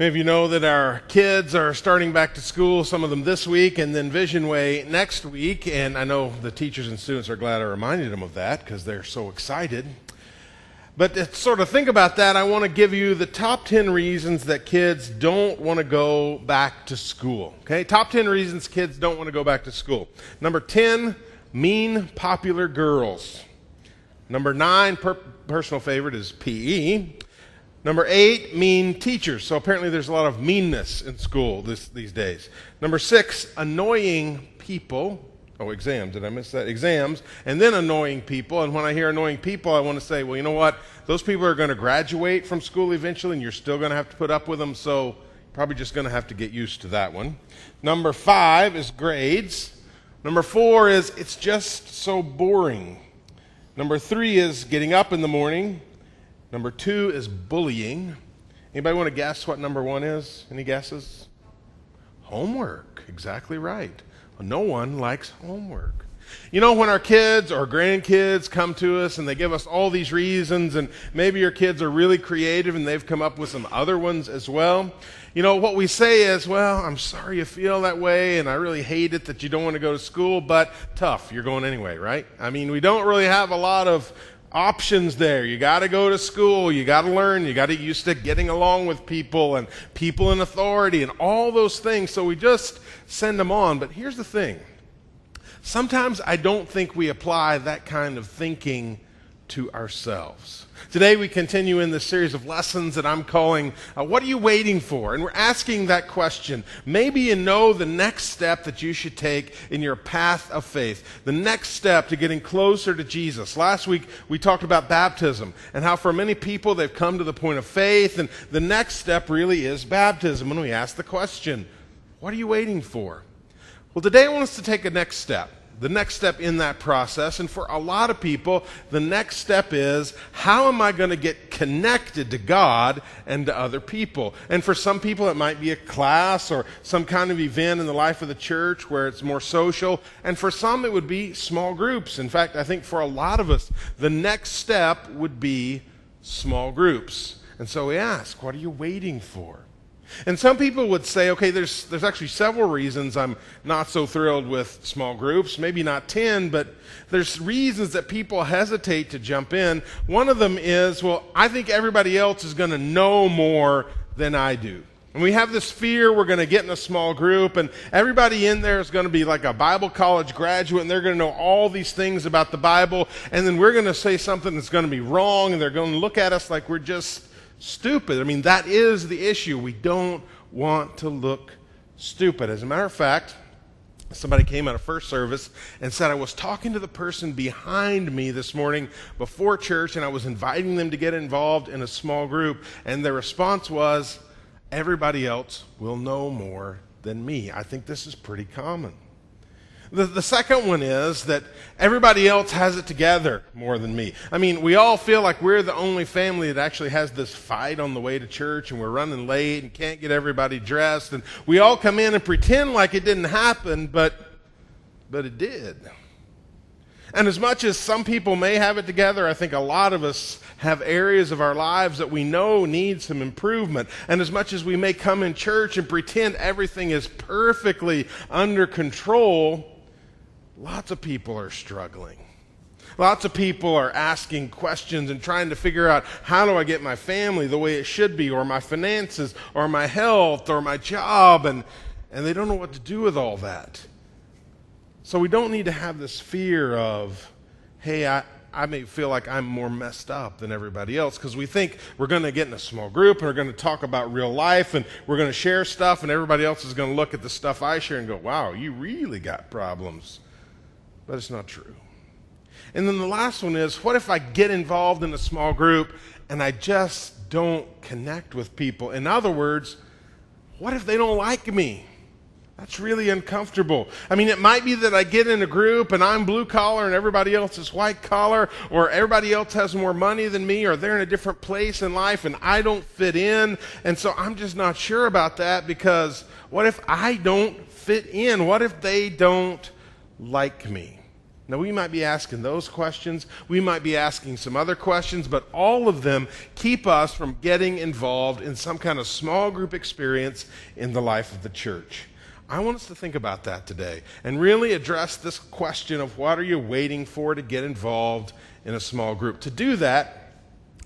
Many of you know that our kids are starting back to school, some of them this week, and then Vision Way next week. And I know the teachers and students are glad I reminded them of that because they're so excited. But to sort of think about that, I want to give you the top 10 reasons that kids don't want to go back to school. Okay? Top 10 reasons kids don't want to go back to school. Number 10, mean popular girls. Number 9, per- personal favorite is PE. Number eight, mean teachers. So apparently there's a lot of meanness in school this, these days. Number six, annoying people. Oh, exams. Did I miss that? Exams. And then annoying people. And when I hear annoying people, I want to say, well, you know what? Those people are going to graduate from school eventually, and you're still going to have to put up with them. So probably just going to have to get used to that one. Number five is grades. Number four is it's just so boring. Number three is getting up in the morning. Number two is bullying. Anybody want to guess what number one is? Any guesses? Homework. Exactly right. No one likes homework. You know, when our kids or grandkids come to us and they give us all these reasons, and maybe your kids are really creative and they've come up with some other ones as well. You know, what we say is, well, I'm sorry you feel that way, and I really hate it that you don't want to go to school, but tough, you're going anyway, right? I mean, we don't really have a lot of options there. You got to go to school. You got to learn. You got to get used to getting along with people and people in authority and all those things. So we just send them on. But here's the thing sometimes I don't think we apply that kind of thinking to ourselves. Today, we continue in this series of lessons that I'm calling, uh, What Are You Waiting For? And we're asking that question. Maybe you know the next step that you should take in your path of faith, the next step to getting closer to Jesus. Last week, we talked about baptism and how for many people they've come to the point of faith, and the next step really is baptism. And we ask the question, What are you waiting for? Well, today I want us to take a next step the next step in that process. And for a lot of people, the next step is how am I going to get connected to God and to other people? And for some people, it might be a class or some kind of event in the life of the church where it's more social. And for some, it would be small groups. In fact, I think for a lot of us, the next step would be small groups. And so we ask, what are you waiting for? And some people would say, okay, there's, there's actually several reasons I'm not so thrilled with small groups. Maybe not 10, but there's reasons that people hesitate to jump in. One of them is, well, I think everybody else is going to know more than I do. And we have this fear we're going to get in a small group, and everybody in there is going to be like a Bible college graduate, and they're going to know all these things about the Bible, and then we're going to say something that's going to be wrong, and they're going to look at us like we're just stupid. I mean, that is the issue. We don't want to look stupid. As a matter of fact, somebody came out of first service and said, I was talking to the person behind me this morning before church, and I was inviting them to get involved in a small group, and their response was, Everybody else will know more than me. I think this is pretty common. The, the second one is that everybody else has it together more than me. I mean, we all feel like we're the only family that actually has this fight on the way to church and we're running late and can't get everybody dressed. And we all come in and pretend like it didn't happen, but, but it did. And as much as some people may have it together, I think a lot of us have areas of our lives that we know need some improvement. And as much as we may come in church and pretend everything is perfectly under control, Lots of people are struggling. Lots of people are asking questions and trying to figure out how do I get my family the way it should be, or my finances, or my health, or my job, and, and they don't know what to do with all that. So we don't need to have this fear of, hey, I, I may feel like I'm more messed up than everybody else because we think we're going to get in a small group and we're going to talk about real life and we're going to share stuff, and everybody else is going to look at the stuff I share and go, wow, you really got problems. But it's not true. And then the last one is what if I get involved in a small group and I just don't connect with people? In other words, what if they don't like me? That's really uncomfortable. I mean, it might be that I get in a group and I'm blue collar and everybody else is white collar, or everybody else has more money than me, or they're in a different place in life and I don't fit in. And so I'm just not sure about that because what if I don't fit in? What if they don't like me? Now, we might be asking those questions. We might be asking some other questions, but all of them keep us from getting involved in some kind of small group experience in the life of the church. I want us to think about that today and really address this question of what are you waiting for to get involved in a small group. To do that,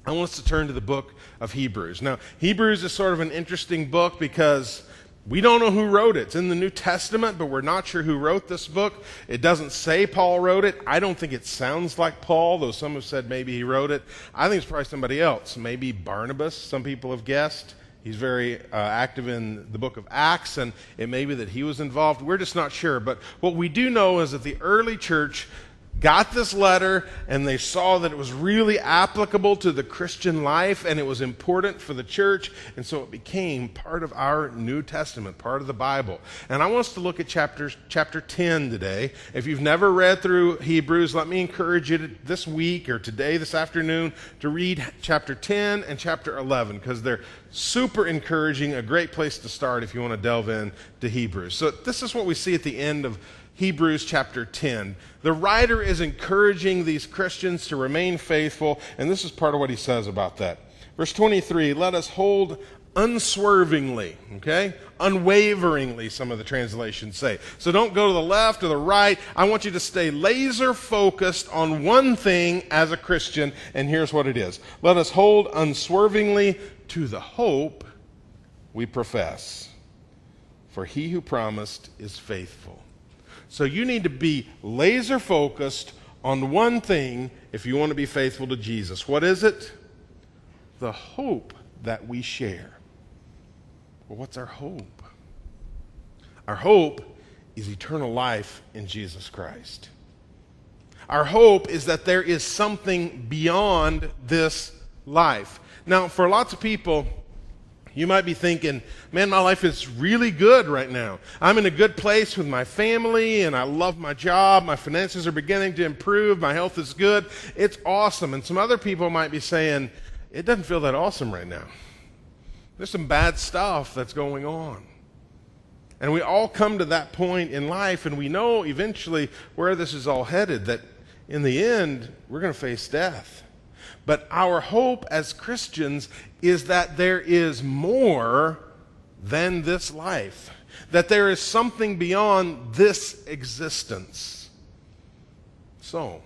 I want us to turn to the book of Hebrews. Now, Hebrews is sort of an interesting book because we don't know who wrote it. It's in the New Testament, but we're not sure who wrote this book. It doesn't say Paul wrote it. I don't think it sounds like Paul, though some have said maybe he wrote it. I think it's probably somebody else. Maybe Barnabas, some people have guessed. He's very uh, active in the book of Acts, and it may be that he was involved. We're just not sure. But what we do know is that the early church got this letter and they saw that it was really applicable to the Christian life and it was important for the church. And so it became part of our New Testament, part of the Bible. And I want us to look at chapter, chapter 10 today. If you've never read through Hebrews, let me encourage you to, this week or today, this afternoon, to read chapter 10 and chapter 11 because they're super encouraging, a great place to start if you want to delve into Hebrews. So this is what we see at the end of Hebrews chapter 10. The writer is encouraging these Christians to remain faithful, and this is part of what he says about that. Verse 23 let us hold unswervingly, okay? Unwaveringly, some of the translations say. So don't go to the left or the right. I want you to stay laser focused on one thing as a Christian, and here's what it is let us hold unswervingly to the hope we profess. For he who promised is faithful. So you need to be laser focused on one thing if you want to be faithful to Jesus. What is it? The hope that we share. Well, what's our hope? Our hope is eternal life in Jesus Christ. Our hope is that there is something beyond this life. Now, for lots of people, you might be thinking, man, my life is really good right now. I'm in a good place with my family and I love my job. My finances are beginning to improve. My health is good. It's awesome. And some other people might be saying, it doesn't feel that awesome right now. There's some bad stuff that's going on. And we all come to that point in life and we know eventually where this is all headed that in the end, we're going to face death. But our hope as Christians is that there is more than this life, that there is something beyond this existence. So,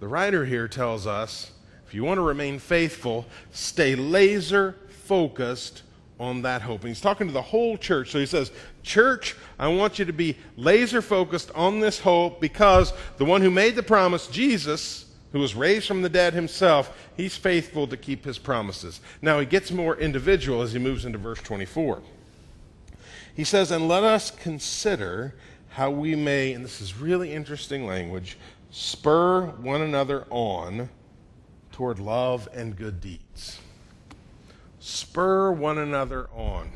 the writer here tells us if you want to remain faithful, stay laser focused on that hope. And he's talking to the whole church. So he says, Church, I want you to be laser focused on this hope because the one who made the promise, Jesus, who was raised from the dead himself, he's faithful to keep his promises. Now he gets more individual as he moves into verse 24. He says, And let us consider how we may, and this is really interesting language, spur one another on toward love and good deeds. Spur one another on.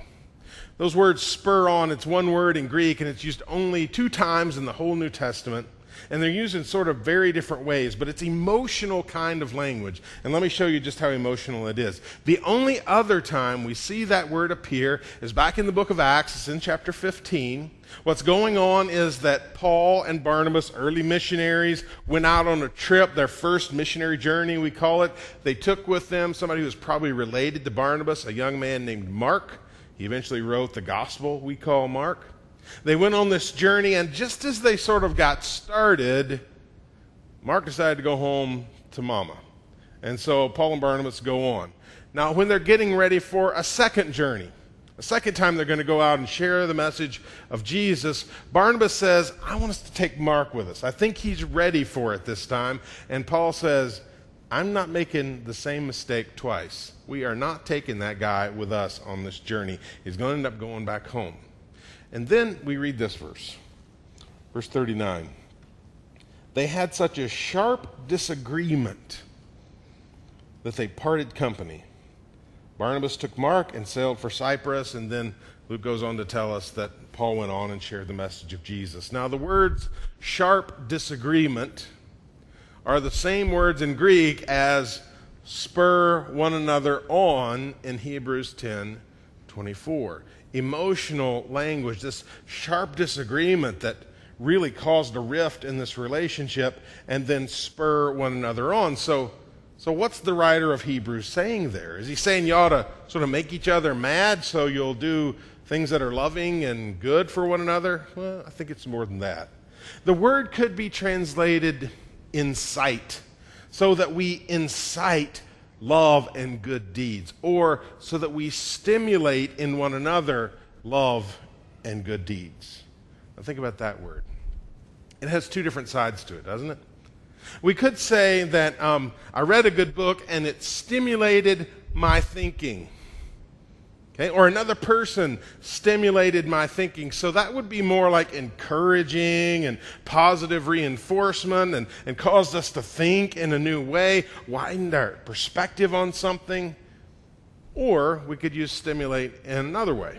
Those words spur on, it's one word in Greek, and it's used only two times in the whole New Testament and they're used in sort of very different ways, but it's emotional kind of language. And let me show you just how emotional it is. The only other time we see that word appear is back in the book of Acts, it's in chapter 15. What's going on is that Paul and Barnabas, early missionaries, went out on a trip, their first missionary journey, we call it. They took with them somebody who was probably related to Barnabas, a young man named Mark. He eventually wrote the gospel we call Mark. They went on this journey, and just as they sort of got started, Mark decided to go home to mama. And so Paul and Barnabas go on. Now, when they're getting ready for a second journey, a second time they're going to go out and share the message of Jesus, Barnabas says, I want us to take Mark with us. I think he's ready for it this time. And Paul says, I'm not making the same mistake twice. We are not taking that guy with us on this journey. He's going to end up going back home. And then we read this verse, verse 39. They had such a sharp disagreement that they parted company. Barnabas took Mark and sailed for Cyprus, and then Luke goes on to tell us that Paul went on and shared the message of Jesus. Now, the words sharp disagreement are the same words in Greek as spur one another on in Hebrews 10 24 emotional language, this sharp disagreement that really caused a rift in this relationship and then spur one another on. So, so what's the writer of Hebrews saying there? Is he saying you ought to sort of make each other mad so you'll do things that are loving and good for one another? Well, I think it's more than that. The word could be translated incite, so that we incite love and good deeds, or so that we stimulate in one another love and good deeds. Now, think about that word. It has two different sides to it, doesn't it? We could say that um, I read a good book and it stimulated my thinking. Okay? Or another person stimulated my thinking. So that would be more like encouraging and positive reinforcement and, and caused us to think in a new way, widened our perspective on something. Or we could use stimulate in another way.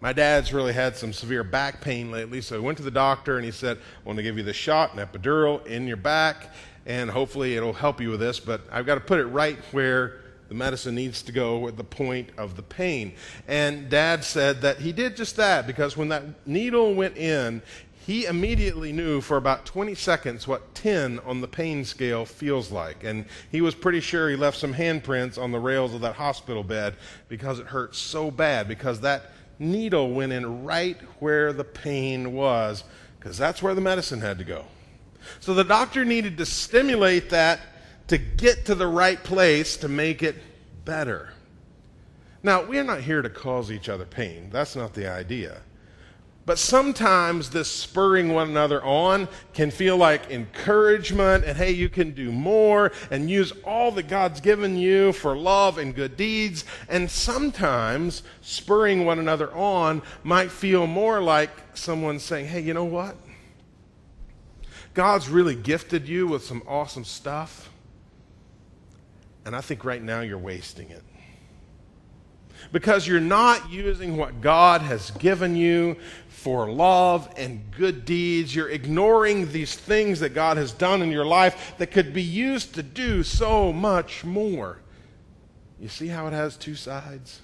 My dad's really had some severe back pain lately, so he went to the doctor and he said, I want to give you the shot, an epidural in your back, and hopefully it'll help you with this, but I've got to put it right where the medicine needs to go at the point of the pain. And dad said that he did just that because when that needle went in, he immediately knew for about 20 seconds what 10 on the pain scale feels like. And he was pretty sure he left some handprints on the rails of that hospital bed because it hurt so bad, because that needle went in right where the pain was, because that's where the medicine had to go. So the doctor needed to stimulate that to get to the right place to make it better. Now, we're not here to cause each other pain. That's not the idea. But sometimes this spurring one another on can feel like encouragement and hey, you can do more and use all that God's given you for love and good deeds. And sometimes spurring one another on might feel more like someone saying, hey, you know what? God's really gifted you with some awesome stuff. And I think right now you're wasting it. Because you're not using what God has given you for love and good deeds. You're ignoring these things that God has done in your life that could be used to do so much more. You see how it has two sides?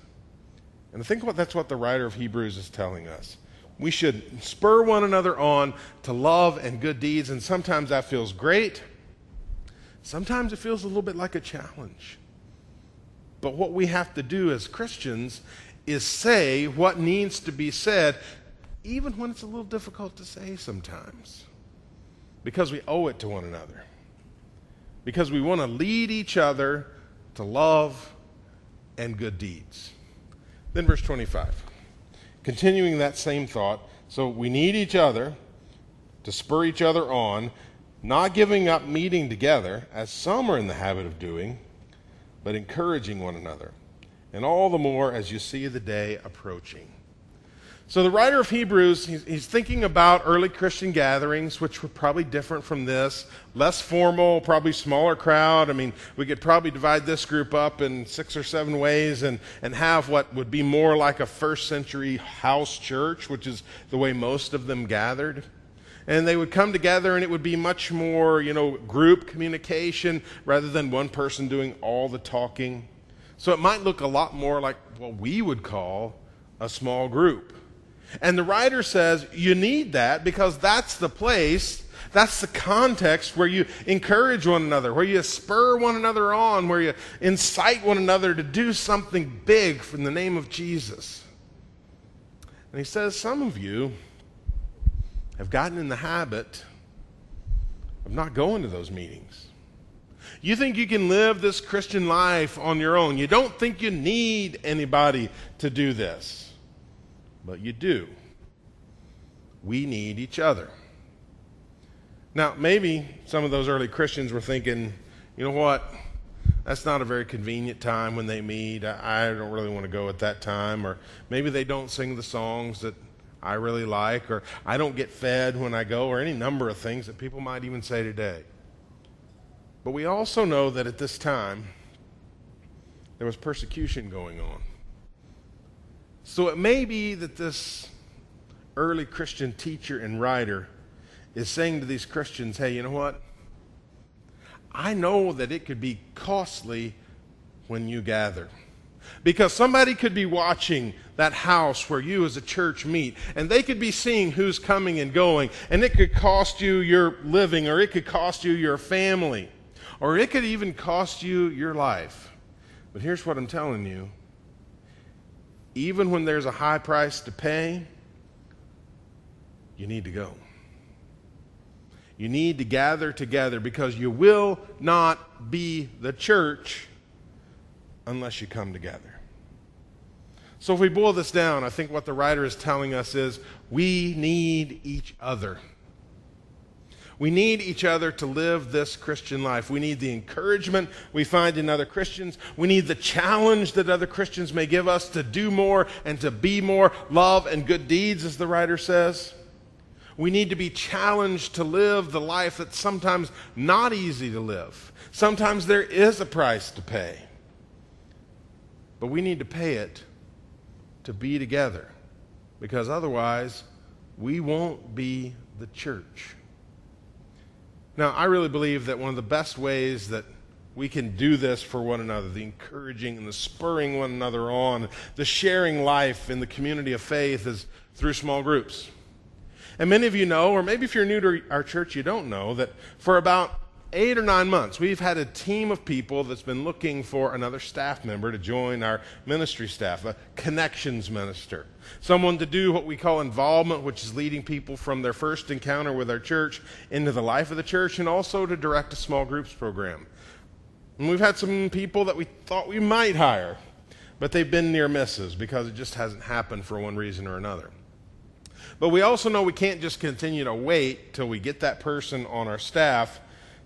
And I think what, that's what the writer of Hebrews is telling us. We should spur one another on to love and good deeds, and sometimes that feels great. Sometimes it feels a little bit like a challenge. But what we have to do as Christians is say what needs to be said, even when it's a little difficult to say sometimes, because we owe it to one another. Because we want to lead each other to love and good deeds. Then, verse 25. Continuing that same thought, so we need each other to spur each other on not giving up meeting together, as some are in the habit of doing, but encouraging one another, and all the more as you see the day approaching. So, the writer of Hebrews, he's, he's, thinking about early Christian gatherings, which were probably different from this, less formal, probably smaller crowd. I mean, we could probably divide this group up in six or seven ways and, and have what would be more like a first century house church, which is the way most of them gathered and they would come together and it would be much more, you know, group communication rather than one person doing all the talking. So it might look a lot more like what we would call a small group. And the writer says you need that because that's the place, that's the context where you encourage one another, where you spur one another on, where you incite one another to do something big in the name of Jesus. And he says, Some of you, have gotten in the habit of not going to those meetings. You think you can live this Christian life on your own. You don't think you need anybody to do this. But you do. We need each other. Now, maybe some of those early Christians were thinking, you know what? That's not a very convenient time when they meet. I don't really want to go at that time. Or maybe they don't sing the songs that I really like, or I don't get fed when I go, or any number of things that people might even say today. But we also know that at this time, there was persecution going on. So it may be that this early Christian teacher and writer is saying to these Christians, hey, you know what? I know that it could be costly when you gather. Because somebody could be watching that house where you as a church meet, and they could be seeing who's coming and going, and it could cost you your living, or it could cost you your family, or it could even cost you your life. But here's what I'm telling you even when there's a high price to pay, you need to go. You need to gather together because you will not be the church unless you come together. So, if we boil this down, I think what the writer is telling us is we need each other. We need each other to live this Christian life. We need the encouragement we find in other Christians. We need the challenge that other Christians may give us to do more and to be more, love and good deeds, as the writer says. We need to be challenged to live the life that's sometimes not easy to live. Sometimes there is a price to pay. But we need to pay it to be together because otherwise we won't be the church. Now, I really believe that one of the best ways that we can do this for one another the encouraging and the spurring one another on, the sharing life in the community of faith is through small groups. And many of you know, or maybe if you're new to our church, you don't know, that for about eight or nine months, we've had a team of people that's been looking for another staff member to join our ministry staff, a connections minister. Someone to do what we call involvement, which is leading people from their first encounter with our church into the life of the church, and also to direct a small groups program. And we've had some people that we thought we might hire, but they've been near misses because it just hasn't happened for one reason or another. But we also know we can't just continue to wait till we get that person on our staff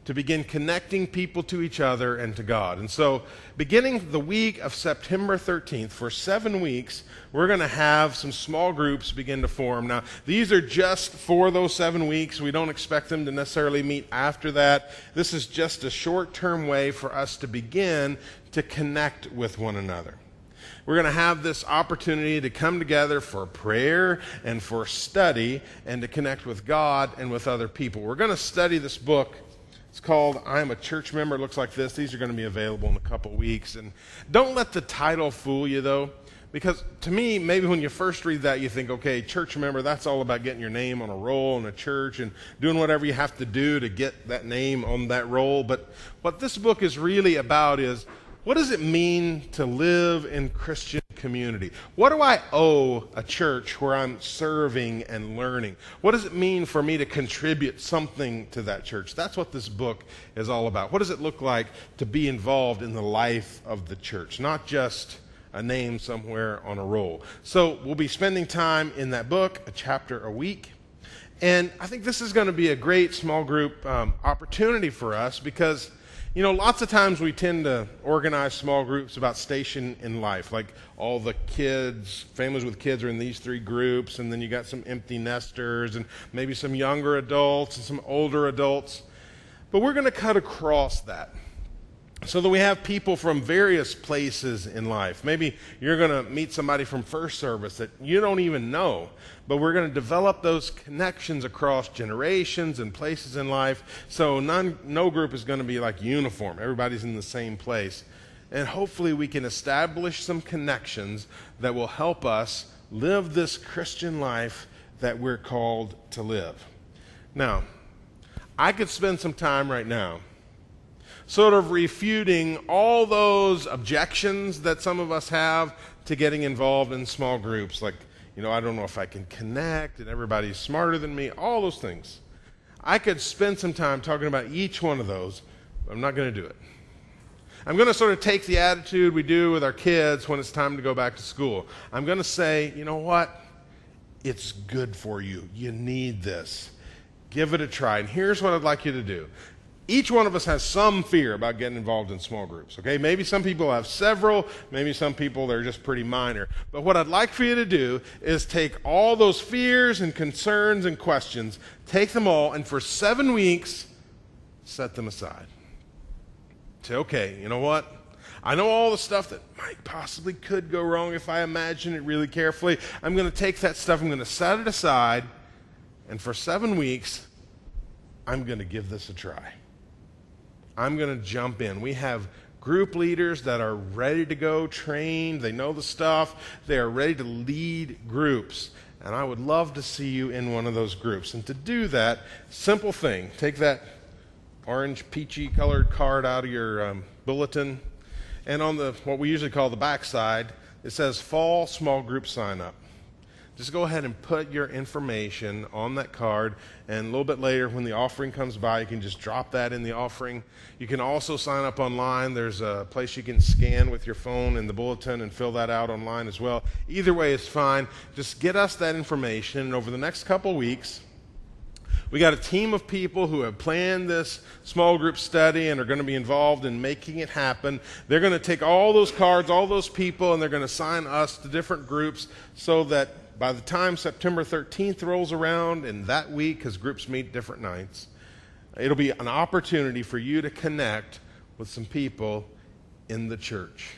to begin connecting people to each other and to God. And so, beginning the week of September 13th, for seven weeks, we're going to have some small groups begin to form. Now, these are just for those seven weeks. We don't expect them to necessarily meet after that. This is just a short term way for us to begin to connect with one another. We're going to have this opportunity to come together for prayer and for study and to connect with God and with other people. We're going to study this book. It's called I'm a Church Member. It looks like this. These are going to be available in a couple weeks. And don't let the title fool you, though. Because to me, maybe when you first read that, you think, okay, church member, that's all about getting your name on a roll in a church and doing whatever you have to do to get that name on that roll. But what this book is really about is what does it mean to live in Christian community? What do I owe a church where I'm serving and learning? What does it mean for me to contribute something to that church? That's what this book is all about. What does it look like to be involved in the life of the church, not just a name somewhere on a roll? So we'll be spending time in that book, a chapter a week. And I think this is going to be a great small group um, opportunity for us because you know, lots of times we tend to organize small groups about station in life. Like all the kids, families with kids are in these three groups, and then you got some empty nesters, and maybe some younger adults and some older adults. But we're going to cut across that so that we have people from various places in life. Maybe you're going to meet somebody from first service that you don't even know, but we're going to develop those connections across generations and places in life. So none, no group is going to be like uniform. Everybody's in the same place. And hopefully we can establish some connections that will help us live this Christian life that we're called to live. Now, I could spend some time right now sort of refuting all those objections that some of us have to getting involved in small groups. Like, you know, I don't know if I can connect and everybody's smarter than me, all those things. I could spend some time talking about each one of those, but I'm not going to do it. I'm going to sort of take the attitude we do with our kids when it's time to go back to school. I'm going to say, you know what? It's good for you. You need this. Give it a try. And here's what I'd like you to do each one of us has some fear about getting involved in small groups, okay? Maybe some people have several, maybe some people they're just pretty minor. But what I'd like for you to do is take all those fears and concerns and questions, take them all, and for seven weeks, set them aside. Say, okay, you know what? I know all the stuff that might possibly could go wrong if I imagine it really carefully. I'm going to take that stuff, I'm going to set it aside, and for seven weeks, I'm going to give this a try. I'm going to jump in. We have group leaders that are ready to go, trained, they know the stuff, they are ready to lead groups. And I would love to see you in one of those groups. And to do that, simple thing take that orange, peachy colored card out of your um, bulletin, and on the what we usually call the back side, it says Fall Small Group Sign Up just go ahead and put your information on that card. And a little bit later, when the offering comes by, you can just drop that in the offering. You can also sign up online. There's a place you can scan with your phone in the bulletin and fill that out online as well. Either way is fine. Just get us that information. And over the next couple weeks, we got a team of people who have planned this small group study and are going to be involved in making it happen. They're going to take all those cards, all those people, and they're going to assign us to different groups so that by the time September 13th rolls around, and that week, because groups meet different nights, it'll be an opportunity for you to connect with some people in the church.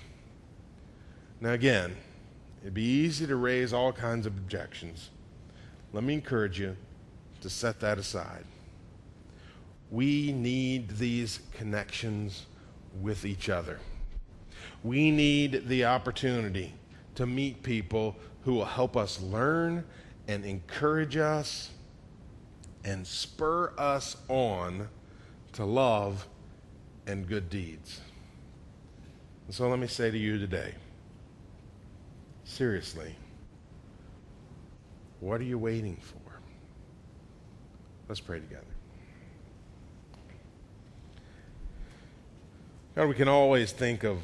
Now, again, it'd be easy to raise all kinds of objections. Let me encourage you to set that aside. We need these connections with each other. We need the opportunity to meet people who will help us learn and encourage us and spur us on to love and good deeds. And so let me say to you today seriously, what are you waiting for? Let's pray together. God, we can always think of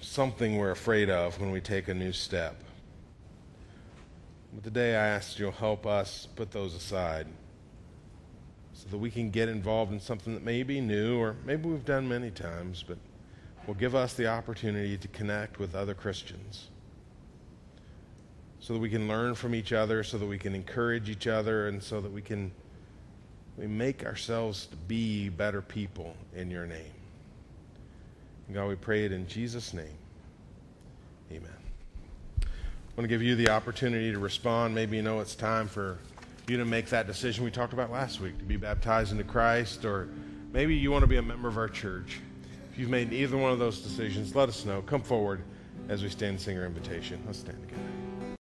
something we're afraid of when we take a new step. But today I ask you'll help us put those aside so that we can get involved in something that may be new or maybe we've done many times, but will give us the opportunity to connect with other Christians so that we can learn from each other, so that we can encourage each other, and so that we can we make ourselves to be better people in your name. And God, we pray it in Jesus' name. Amen. Want to give you the opportunity to respond. Maybe you know it's time for you to make that decision we talked about last week to be baptized into Christ, or maybe you want to be a member of our church. If you've made either one of those decisions, let us know. Come forward as we stand and sing our invitation. Let's stand together.